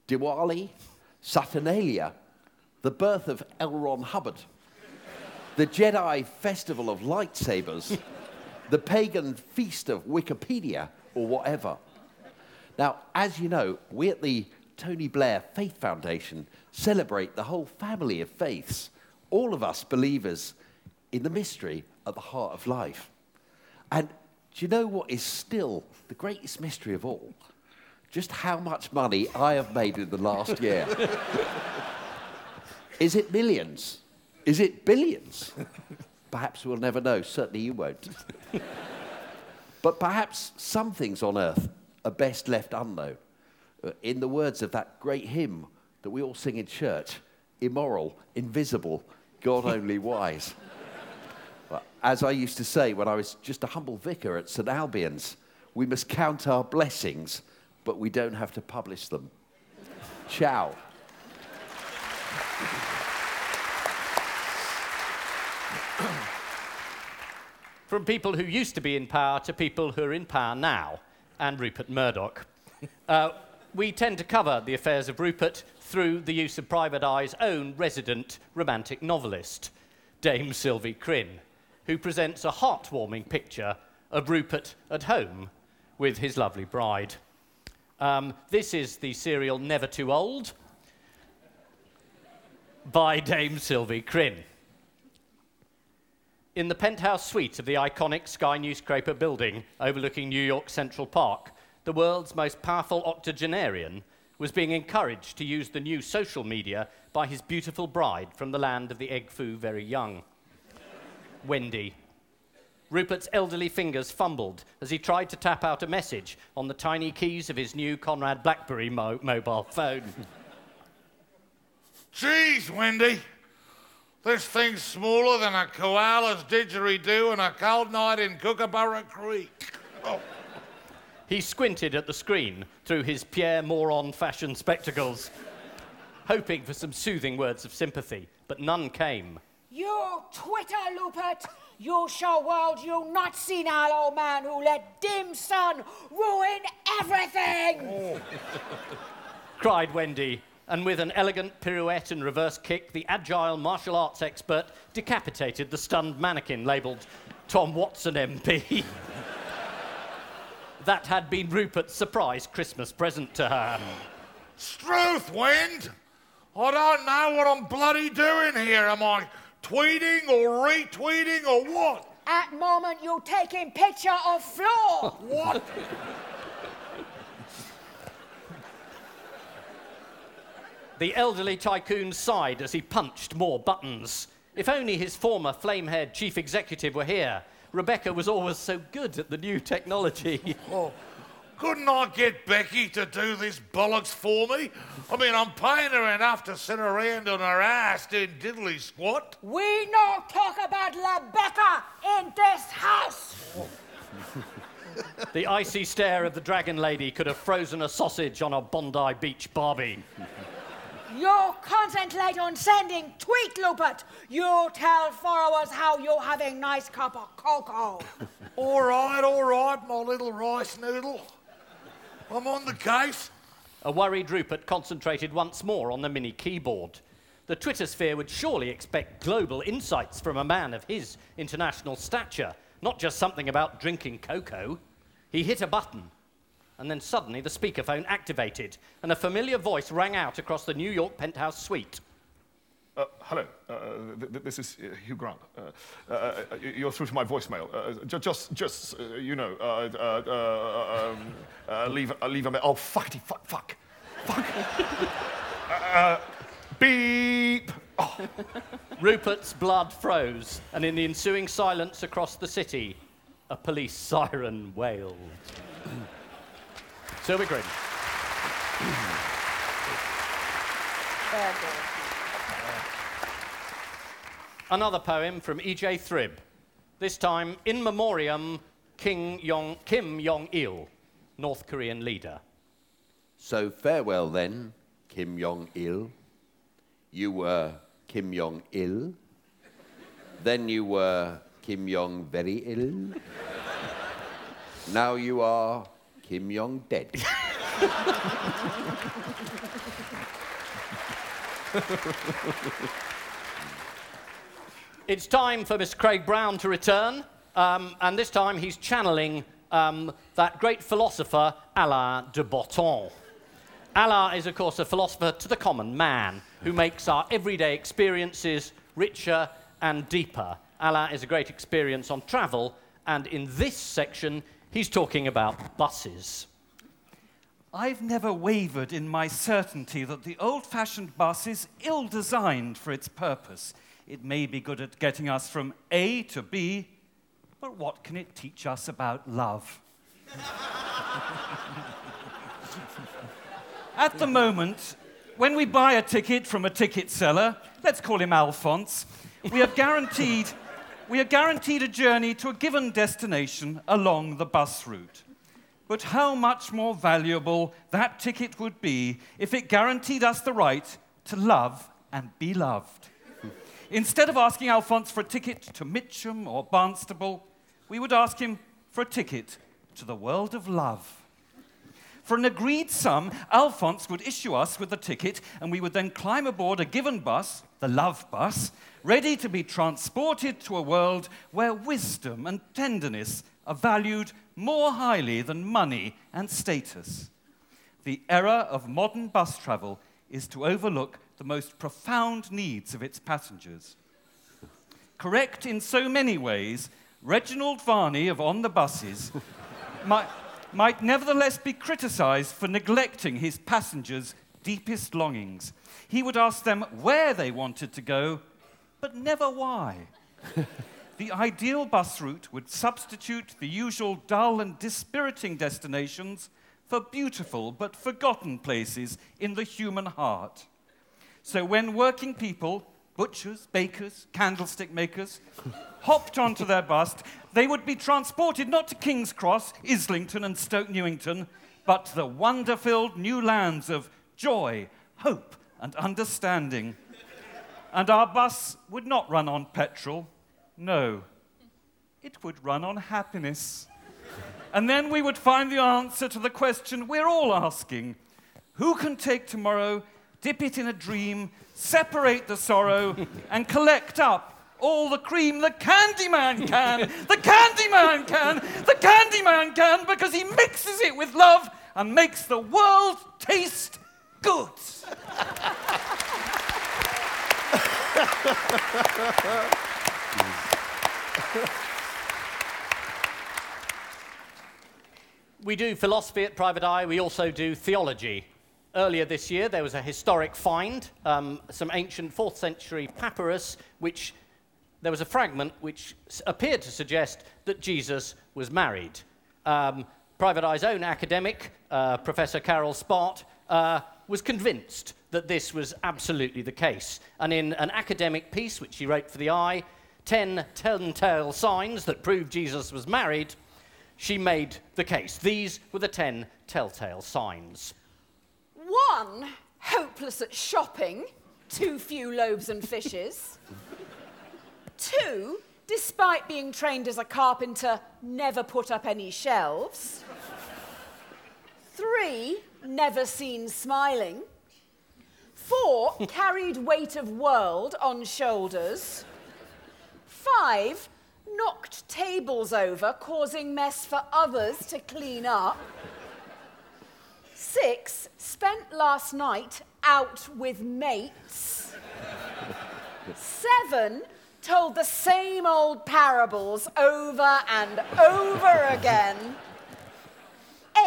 Diwali, Saturnalia, the birth of L. Ron Hubbard, the Jedi Festival of Lightsabers, the pagan feast of Wikipedia, or whatever. Now, as you know, we at the Tony Blair Faith Foundation celebrate the whole family of faiths, all of us believers in the mystery at the heart of life. And do you know what is still the greatest mystery of all? Just how much money I have made in the last year. is it millions? Is it billions? Perhaps we'll never know. Certainly you won't. but perhaps some things on earth are best left unknown. Uh, In the words of that great hymn that we all sing in church immoral, invisible, God only wise. As I used to say when I was just a humble vicar at St Albion's, we must count our blessings, but we don't have to publish them. Ciao.
From people who used to be in power to people who are in power now, and Rupert Murdoch. Uh, we tend to cover the affairs of Rupert through the use of Private Eye's own resident romantic novelist, Dame Sylvie Krin, who presents a heartwarming picture of Rupert at home with his lovely bride. Um, this is the serial Never Too Old by Dame Sylvie Krin. In the penthouse suite of the iconic Sky building overlooking New York Central Park, the world's most powerful octogenarian was being encouraged to use the new social media by his beautiful bride from the land of the egg foo very young, Wendy. Rupert's elderly fingers fumbled as he tried to tap out a message on the tiny keys of his new Conrad Blackberry mo- mobile phone.
Jeez, Wendy. This thing's smaller than a koala's didgeridoo on a cold night in Kookaburra Creek. Oh.
He squinted at the screen through his Pierre Moron fashion spectacles, hoping for some soothing words of sympathy, but none came.
You Twitter, Rupert! You show world you not senile old man who let dim sun ruin everything!
cried Wendy, and with an elegant pirouette and reverse kick, the agile martial arts expert decapitated the stunned mannequin labelled Tom Watson MP. that had been Rupert's surprise Christmas present to her.
Struth, Wind! I don't know what I'm bloody doing here. Am I tweeting or retweeting or what?
At moment you're taking picture of floor!
What?
The elderly tycoon sighed as he punched more buttons. If only his former flame haired chief executive were here. Rebecca was always so good at the new technology.
Oh, Couldn't I get Becky to do this bollocks for me? I mean, I'm paying her enough to sit around on her ass doing diddly squat.
We no talk about Rebecca in this house.
The icy stare of the dragon lady could have frozen a sausage on a Bondi Beach Barbie.
You concentrate on sending tweet, Lupert. You tell followers how you're having a nice cup of cocoa.
All right, all right, my little rice noodle. I'm on the case.
A worried Rupert concentrated once more on the mini keyboard. The Twitter sphere would surely expect global insights from a man of his international stature, not just something about drinking cocoa. He hit a button, and then suddenly the speakerphone activated, and a familiar voice rang out across the New York penthouse suite.
Uh, hello, uh, th- th- this is uh, Hugh Grant. Uh, uh, uh, you're through to my voicemail. Uh, ju- just, just, uh, you know, uh, uh, uh, um, uh, leave, uh, leave a me- Oh, fuckity, fuck, fuck, fuck. uh, beep. Oh,
Rupert's blood froze, and in the ensuing silence across the city, a police siren wailed. Sylvie Krin. Another poem from E.J. Thrib, this time in memoriam King Yong, Kim Jong il, North Korean leader.
So farewell then, Kim Jong il. You were Kim Jong il. Then you were Kim Jong very ill. now you are Kim Jong dead.
It's time for Mr. Craig Brown to return, um, and this time he's channeling um, that great philosopher Alain de Botton. Alain is, of course, a philosopher to the common man who makes our everyday experiences richer and deeper. Alain is a great experience on travel, and in this section, he's talking about buses.
I've never wavered in my certainty that the old fashioned bus is ill designed for its purpose. It may be good at getting us from A to B, but what can it teach us about love? At the moment, when we buy a ticket from a ticket seller, let's call him Alphonse, we are guaranteed, we are guaranteed a journey to a given destination along the bus route. But how much more valuable that ticket would be if it guaranteed us the right to love and be loved. Instead of asking Alphonse for a ticket to Mitcham or Barnstaple, we would ask him for a ticket to the world of love. For an agreed sum, Alphonse would issue us with a ticket, and we would then climb aboard a given bus, the love bus, ready to be transported to a world where wisdom and tenderness are valued more highly than money and status. The error of modern bus travel is to overlook the most profound needs of its passengers. Correct in so many ways, Reginald Varney of On the Buses might, might nevertheless be criticized for neglecting his passengers' deepest longings. He would ask them where they wanted to go, but never why. the ideal bus route would substitute the usual dull and dispiriting destinations for beautiful but forgotten places in the human heart. So when working people, butchers, bakers, candlestick makers, hopped onto their bus, they would be transported not to King's Cross, Islington, and Stoke Newington, but to the wonder filled new lands of joy, hope, and understanding. And our bus would not run on petrol. No, it would run on happiness. And then we would find the answer to the question we're all asking Who can take tomorrow, dip it in a dream, separate the sorrow, and collect up all the cream the Candyman can? The Candyman can! The Candyman can because he mixes it with love and makes the world taste good.
We do philosophy at Private Eye, we also do theology. Earlier this year, there was a historic find, um, some ancient 4th century papyrus, which there was a fragment which appeared to suggest that Jesus was married. Um, Private Eye's own academic, uh, Professor Carol Spart, uh, was convinced that this was absolutely the case. And in an academic piece which she wrote for the Eye, 10 telltale signs that prove Jesus was married, she made the case. These were the 10 telltale signs.
One, hopeless at shopping, too few loaves and fishes. Two, despite being trained as a carpenter, never put up any shelves. Three, never seen smiling. Four, carried weight of world on shoulders. Five, knocked tables over, causing mess for others to clean up. Six, spent last night out with mates. Seven, told the same old parables over and over again.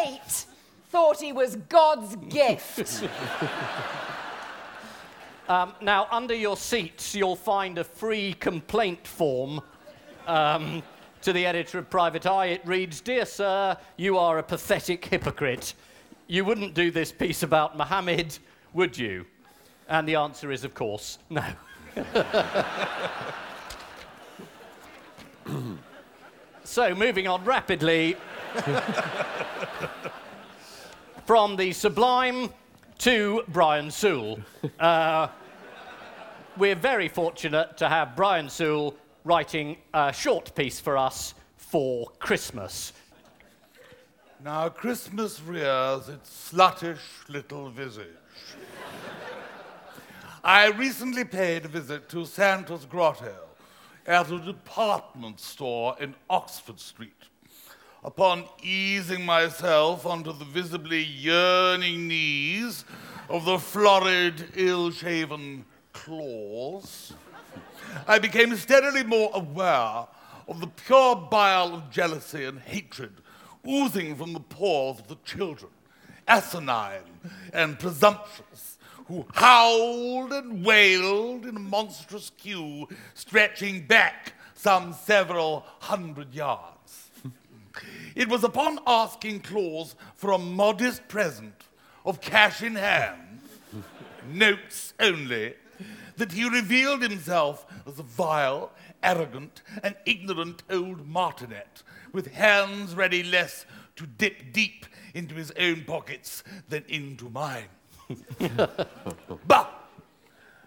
Eight, thought he was God's gift.
Um, now, under your seats, you'll find a free complaint form um, to the editor of Private Eye. It reads Dear Sir, you are a pathetic hypocrite. You wouldn't do this piece about Muhammad, would you? And the answer is, of course, no. so, moving on rapidly from the sublime to Brian Sewell. Uh, we're very fortunate to have Brian Sewell writing a short piece for us for Christmas.
Now Christmas rears its sluttish little visage. I recently paid a visit to Santa's Grotto at a department store in Oxford Street. Upon easing myself onto the visibly yearning knees of the florid, ill shaven Claus, I became steadily more aware of the pure bile of jealousy and hatred oozing from the pores of the children, asinine and presumptuous, who howled and wailed in a monstrous queue stretching back some several hundred yards. it was upon asking Claus for a modest present of cash in hand, notes only, that he revealed himself as a vile, arrogant, and ignorant old martinet with hands ready less to dip deep into his own pockets than into mine. bah!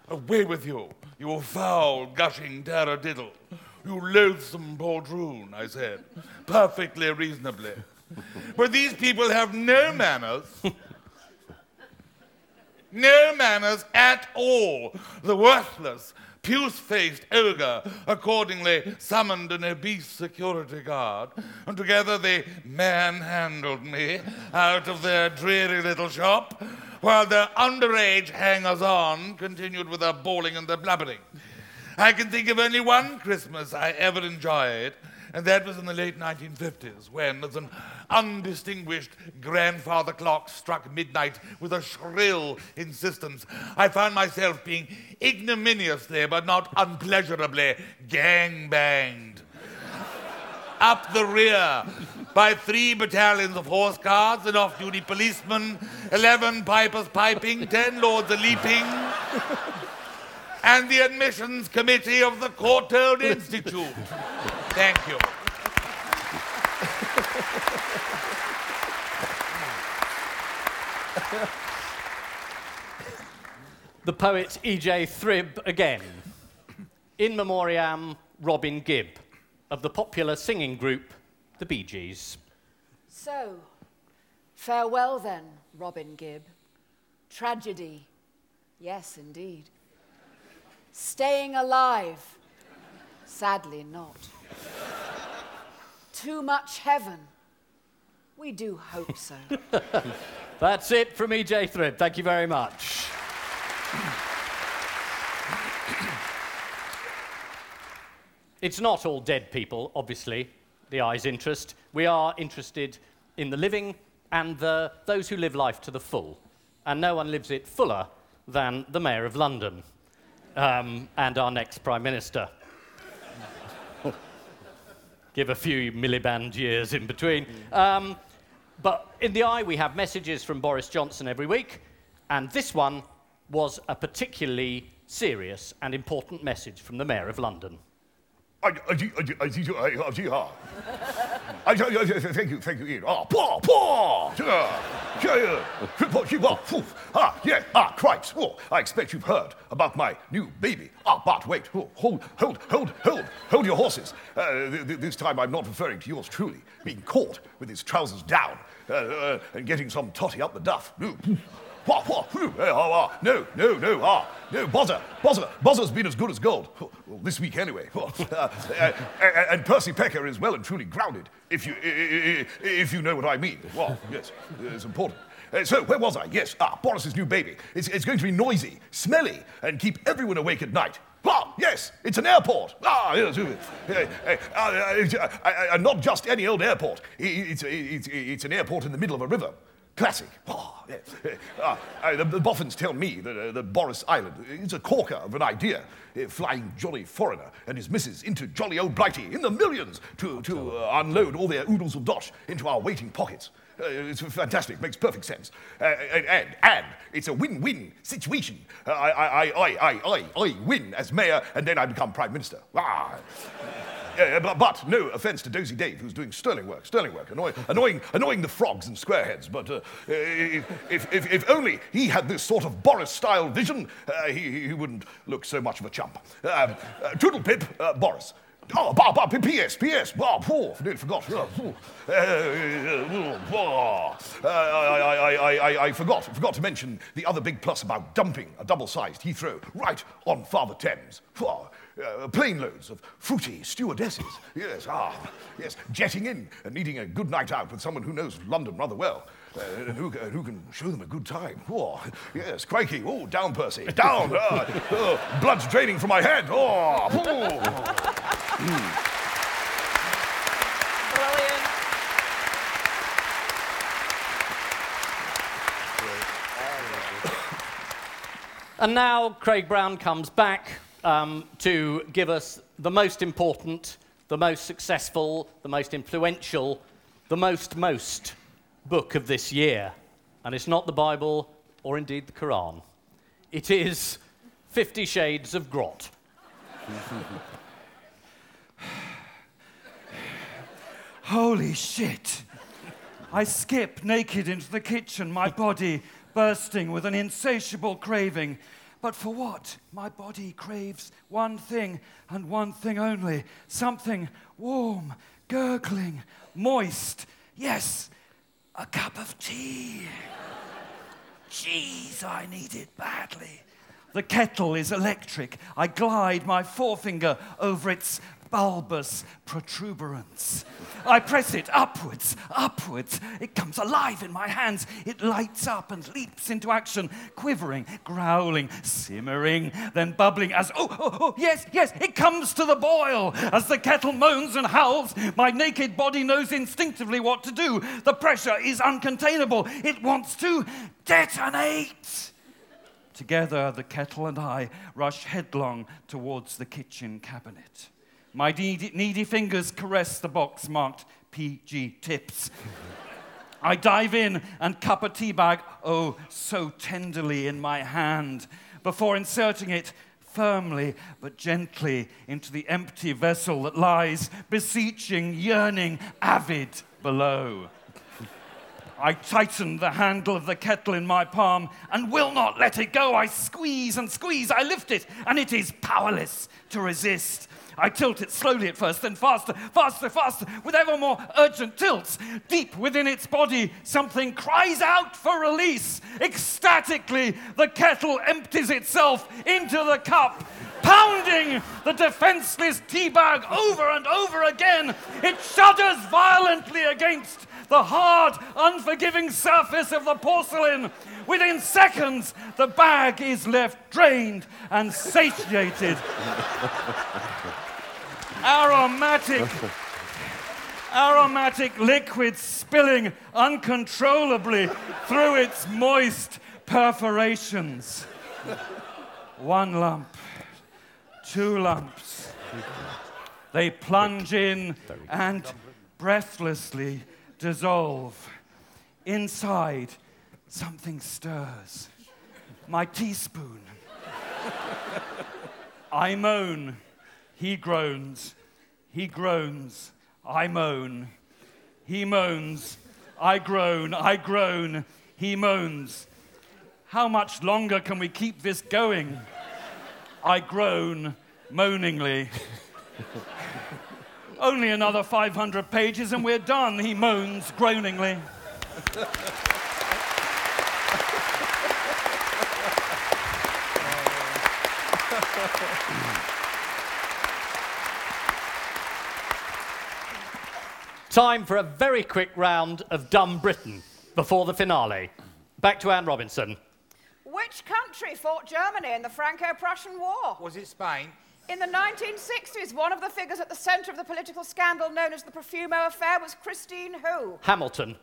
Away with you, you foul, gushing taradiddle. You loathsome poltroon, I said, perfectly reasonably. But these people have no manners. no manners at all. The worthless, puce-faced ogre accordingly summoned an obese security guard, and together they manhandled me out of their dreary little shop, while their underage hangers-on continued with their bawling and their blubbering. I can think of only one Christmas I ever enjoyed, and that was in the late 1950s, when, as an undistinguished grandfather clock struck midnight with a shrill insistence, I found myself being ignominiously but not unpleasurably gang banged. Up the rear by three battalions of horse guards, an off duty policemen, 11 pipers piping, 10 lords a leaping, and the admissions committee of the Courtauld Institute. Thank you.
the poet E.J. Thrib again. In memoriam, Robin Gibb, of the popular singing group, the Bee Gees.
So, farewell then, Robin Gibb. Tragedy, yes, indeed. Staying alive, sadly not. Too much heaven, we do hope so.
That's it from E.J. Thrib. Thank you very much. it's not all dead people, obviously, the eye's interest. We are interested in the living and the, those who live life to the full. And no one lives it fuller than the Mayor of London um, and our next Prime Minister. Give a few Miliband years in between. Um, but in the eye, we have messages from Boris Johnson every week, and this one was a particularly serious and important message from the Mayor of London.
Thank you, thank you, Ian. Ah, paw, paw! Ah, yeah, ah, Christ. Oh, I expect you've heard about my new baby. Ah, but wait, oh, hold, hold, hold, hold, hold your horses. Uh, th- th- this time I'm not referring to yours truly, being caught with his trousers down uh, uh, and getting some totty up the duff. No. Ah, ah, No, no, no, ah, no, Bozzer, Bozzer, Bozzer's been as good as gold. Well, this week anyway. Uh, uh, and Percy Pecker is well and truly grounded, if you, if you know what I mean. Well, yes, it's important. So, where was I? Yes, ah, Boris's new baby. It's, it's going to be noisy, smelly, and keep everyone awake at night. Ah, yes, it's an airport. Ah, yes, uh, not just any old airport. It's, it's, it's an airport in the middle of a river. Classic. Oh, yes. Uh, the, the boffins tell me that uh, the Boris Island is a corker of an idea. Uh, flying jolly foreigner and his missus into jolly old Blighty in the millions to, to uh, unload all their oodles of dosh into our waiting pockets. Uh, it's fantastic, makes perfect sense. Uh, and, and, and it's a win-win situation. Uh, I, I, I, I, I, I win as mayor and then I become prime minister. Ah. Uh, but, but no offence to Dozy Dave, who's doing sterling work, sterling work, annoying, annoying, annoying the frogs and squareheads. But uh, if, if, if, if only he had this sort of Boris-style vision, uh, he, he wouldn't look so much of a chump. Um, Toodle Pip, Boris. Oh, bah, bah, P.S. P.S. Bah, poor, nearly forgot. Uh. I, I, I, I, forgot, forgot to mention the other big plus about dumping a double-sized Heathrow right on Father Thames. Phew. Uh, plane loads of fruity stewardesses. Yes, ah, yes, jetting in and needing a good night out with someone who knows London rather well. Uh, and who, uh, who can show them a good time. Oh, yes, crikey. Oh, down, Percy. Down. Ah, oh, blood's draining from my head. Oh.
Brilliant.
And now Craig Brown comes back um, to give us the most important, the most successful, the most influential, the most most book of this year. And it's not the Bible or indeed the Quran. It is Fifty Shades of Grot.
Holy shit! I skip naked into the kitchen, my body bursting with an insatiable craving. But for what? My body craves one thing and one thing only something warm, gurgling, moist. Yes, a cup of tea. Jeez, I need it badly. The kettle is electric. I glide my forefinger over its bulbous protuberance. I press it upwards, upwards. It comes alive in my hands. It lights up and leaps into action, quivering, growling, simmering, then bubbling as, oh, oh, oh, yes, yes, it comes to the boil. As the kettle moans and howls, my naked body knows instinctively what to do. The pressure is uncontainable. It wants to detonate. Together, the kettle and I rush headlong towards the kitchen cabinet. My needy, needy fingers caress the box marked PG Tips. I dive in and cup a tea bag, oh, so tenderly in my hand, before inserting it firmly but gently into the empty vessel that lies beseeching, yearning, avid below. I tighten the handle of the kettle in my palm and will not let it go. I squeeze and squeeze. I lift it, and it is powerless to resist. I tilt it slowly at first, then faster, faster, faster, with ever more urgent tilts. Deep within its body, something cries out for release. Ecstatically, the kettle empties itself into the cup. Pounding the defenseless tea bag over and over again, it shudders violently against the hard, unforgiving surface of the porcelain. Within seconds, the bag is left drained and satiated. aromatic, aromatic liquid spilling uncontrollably through its moist perforations. One lump, two lumps. They plunge in and breathlessly dissolve. Inside, something stirs. My teaspoon. I moan. He groans. He groans. I moan. He moans. I groan. I groan. He moans. How much longer can we keep this going? I groan moaningly. Only another 500 pages and we're done, he moans groaningly.
Time for a very quick round of Dumb Britain before the finale. Back to Anne Robinson.
Which country fought Germany in the Franco-Prussian War?
Was it Spain?
In the 1960s, one of the figures at the centre of the political scandal known as the Profumo affair was Christine who?
Hamilton.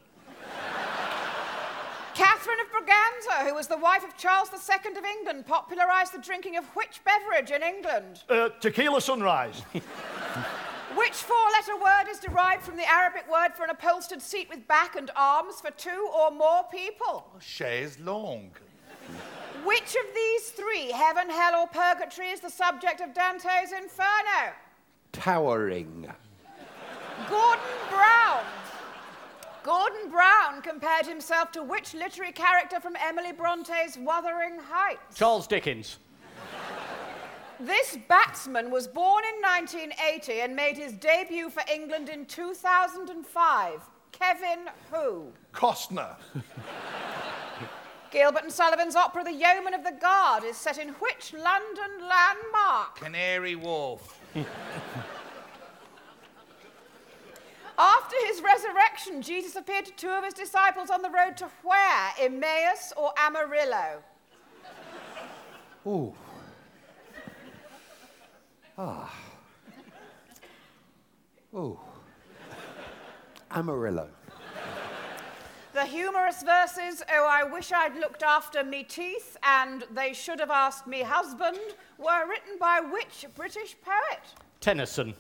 Catherine of Braganza, who was the wife of Charles II of England, popularised the drinking of which beverage in England?
Uh, tequila sunrise.
Which four-letter word is derived from the Arabic word for an upholstered seat with back and arms for two or more people?
Chaise longue.
Which of these three, heaven, hell, or purgatory, is the subject of Dante's Inferno?
Towering.
Gordon Brown. Gordon Brown compared himself to which literary character from Emily Bronte's Wuthering Heights?
Charles Dickens.
This batsman was born in 1980 and made his debut for England in 2005. Kevin who?
Costner.
Gilbert and Sullivan's opera The Yeomen of the Guard is set in which London landmark?
Canary Wharf.
After his resurrection, Jesus appeared to two of his disciples on the road to where? Emmaus or Amarillo?
Ooh. Ah. Ooh. Amarillo.
The humorous verses, Oh, I wish I'd looked after me teeth, and They should have asked me husband, were written by which British poet?
Tennyson.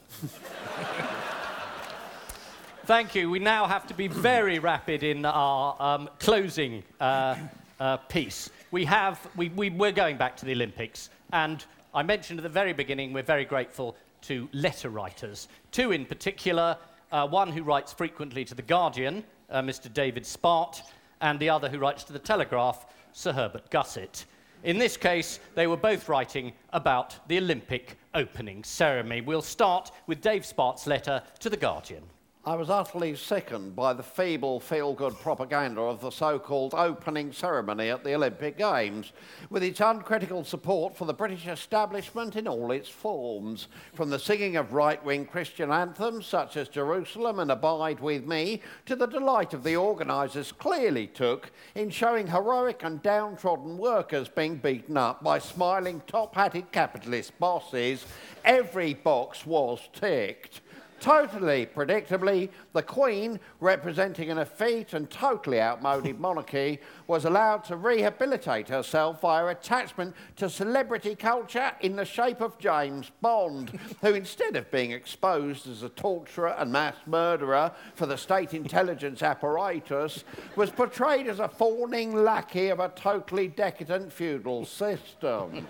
Thank you. We now have to be very rapid in our um, closing uh, uh, piece. We have, we, we, we're going back to the Olympics, and I mentioned at the very beginning we're very grateful to letter writers. Two in particular, uh, one who writes frequently to The Guardian, uh, Mr. David Spart, and the other who writes to The Telegraph, Sir Herbert Gusset. In this case, they were both writing about the Olympic opening ceremony. We'll start with Dave Spart's letter to The Guardian.
I was utterly sickened by the feeble, feel good propaganda of the so called opening ceremony at the Olympic Games, with its uncritical support for the British establishment in all its forms, from the singing of right wing Christian anthems such as Jerusalem and Abide with Me, to the delight of the organisers clearly took in showing heroic and downtrodden workers being beaten up by smiling, top hatted capitalist bosses. Every box was ticked. Totally predictably, the Queen, representing an effete and totally outmoded monarchy, was allowed to rehabilitate herself via attachment to celebrity culture in the shape of James Bond, who, instead of being exposed as a torturer and mass murderer for the state intelligence apparatus, was portrayed as a fawning lackey of a totally decadent feudal system.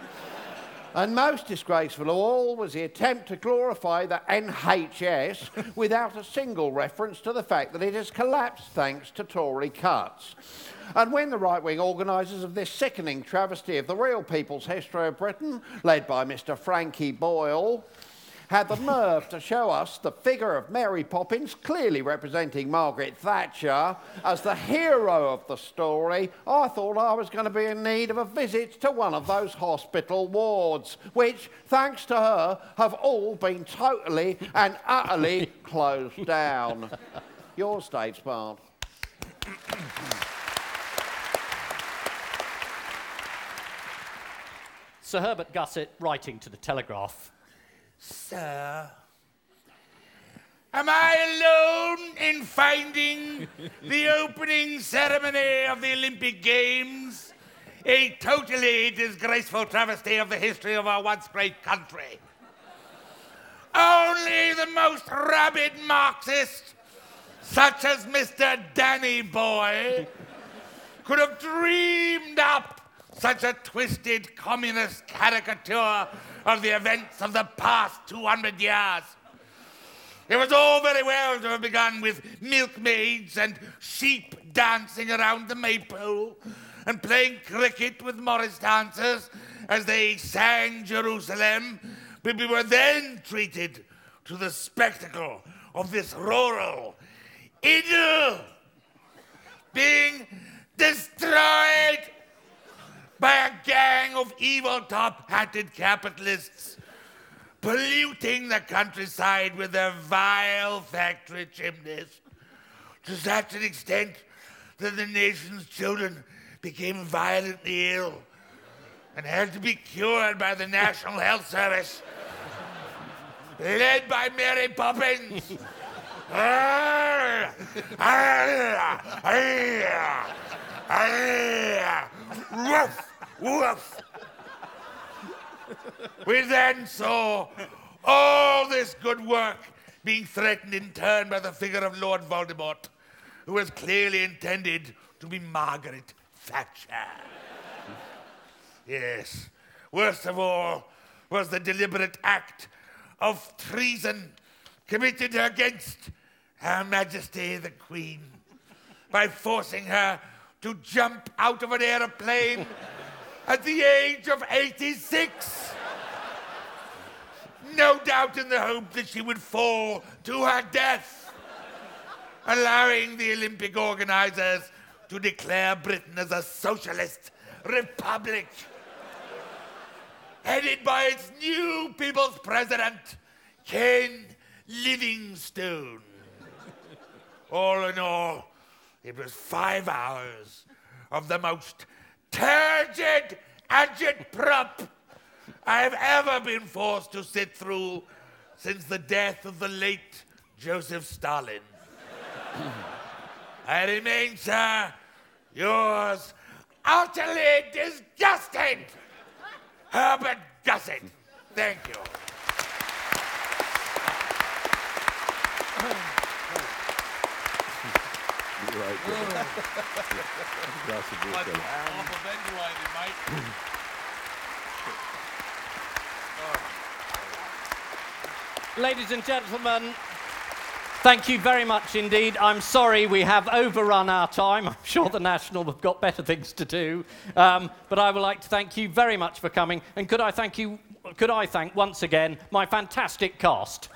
And most disgraceful of all was the attempt to glorify the NHS without a single reference to the fact that it has collapsed thanks to Tory cuts. And when the right wing organisers of this sickening travesty of the real people's history of Britain, led by Mr. Frankie Boyle, had the nerve to show us the figure of Mary Poppins, clearly representing Margaret Thatcher, as the hero of the story, I thought I was going to be in need of a visit to one of those hospital wards, which, thanks to her, have all been totally and utterly closed down. Yours, Dave Spart.
Sir Herbert Gusset writing to the Telegraph.
Sir, am I alone in finding the opening ceremony of the Olympic Games a totally disgraceful travesty of the history of our once great country? Only the most rabid Marxist, such as Mr. Danny Boyle, could have dreamed up such a twisted communist caricature of the events of the past 200 years. It was all very well to have begun with milkmaids and sheep dancing around the maypole and playing cricket with Morris dancers as they sang Jerusalem, but we were then treated to the spectacle of this rural idyll being destroyed by a gang of evil top hatted capitalists polluting the countryside with their vile factory chimneys to such an extent that the nation's children became violently ill and had to be cured by the National Health Service, led by Mary Poppins. Ah, ah, ah, Ah, woof, woof. We then saw all this good work being threatened in turn by the figure of Lord Voldemort, who was clearly intended to be Margaret Thatcher. yes, worst of all was the deliberate act of treason committed against Her Majesty the Queen by forcing her to jump out of an aeroplane at the age of 86. No doubt in the hope that she would fall to her death, allowing the Olympic organizers to declare Britain as a socialist republic, headed by its new people's president, Ken Livingstone. all in all, it was five hours of the most turgid agitprop I've ever been forced to sit through since the death of the late Joseph Stalin. I remain, sir, yours utterly disgusted, Herbert Gusset. Thank you.
Ladies and gentlemen, thank you very much indeed. I'm sorry we have overrun our time. I'm sure the National have got better things to do. Um, but I would like to thank you very much for coming. And could I thank you, could I thank once again my fantastic cast?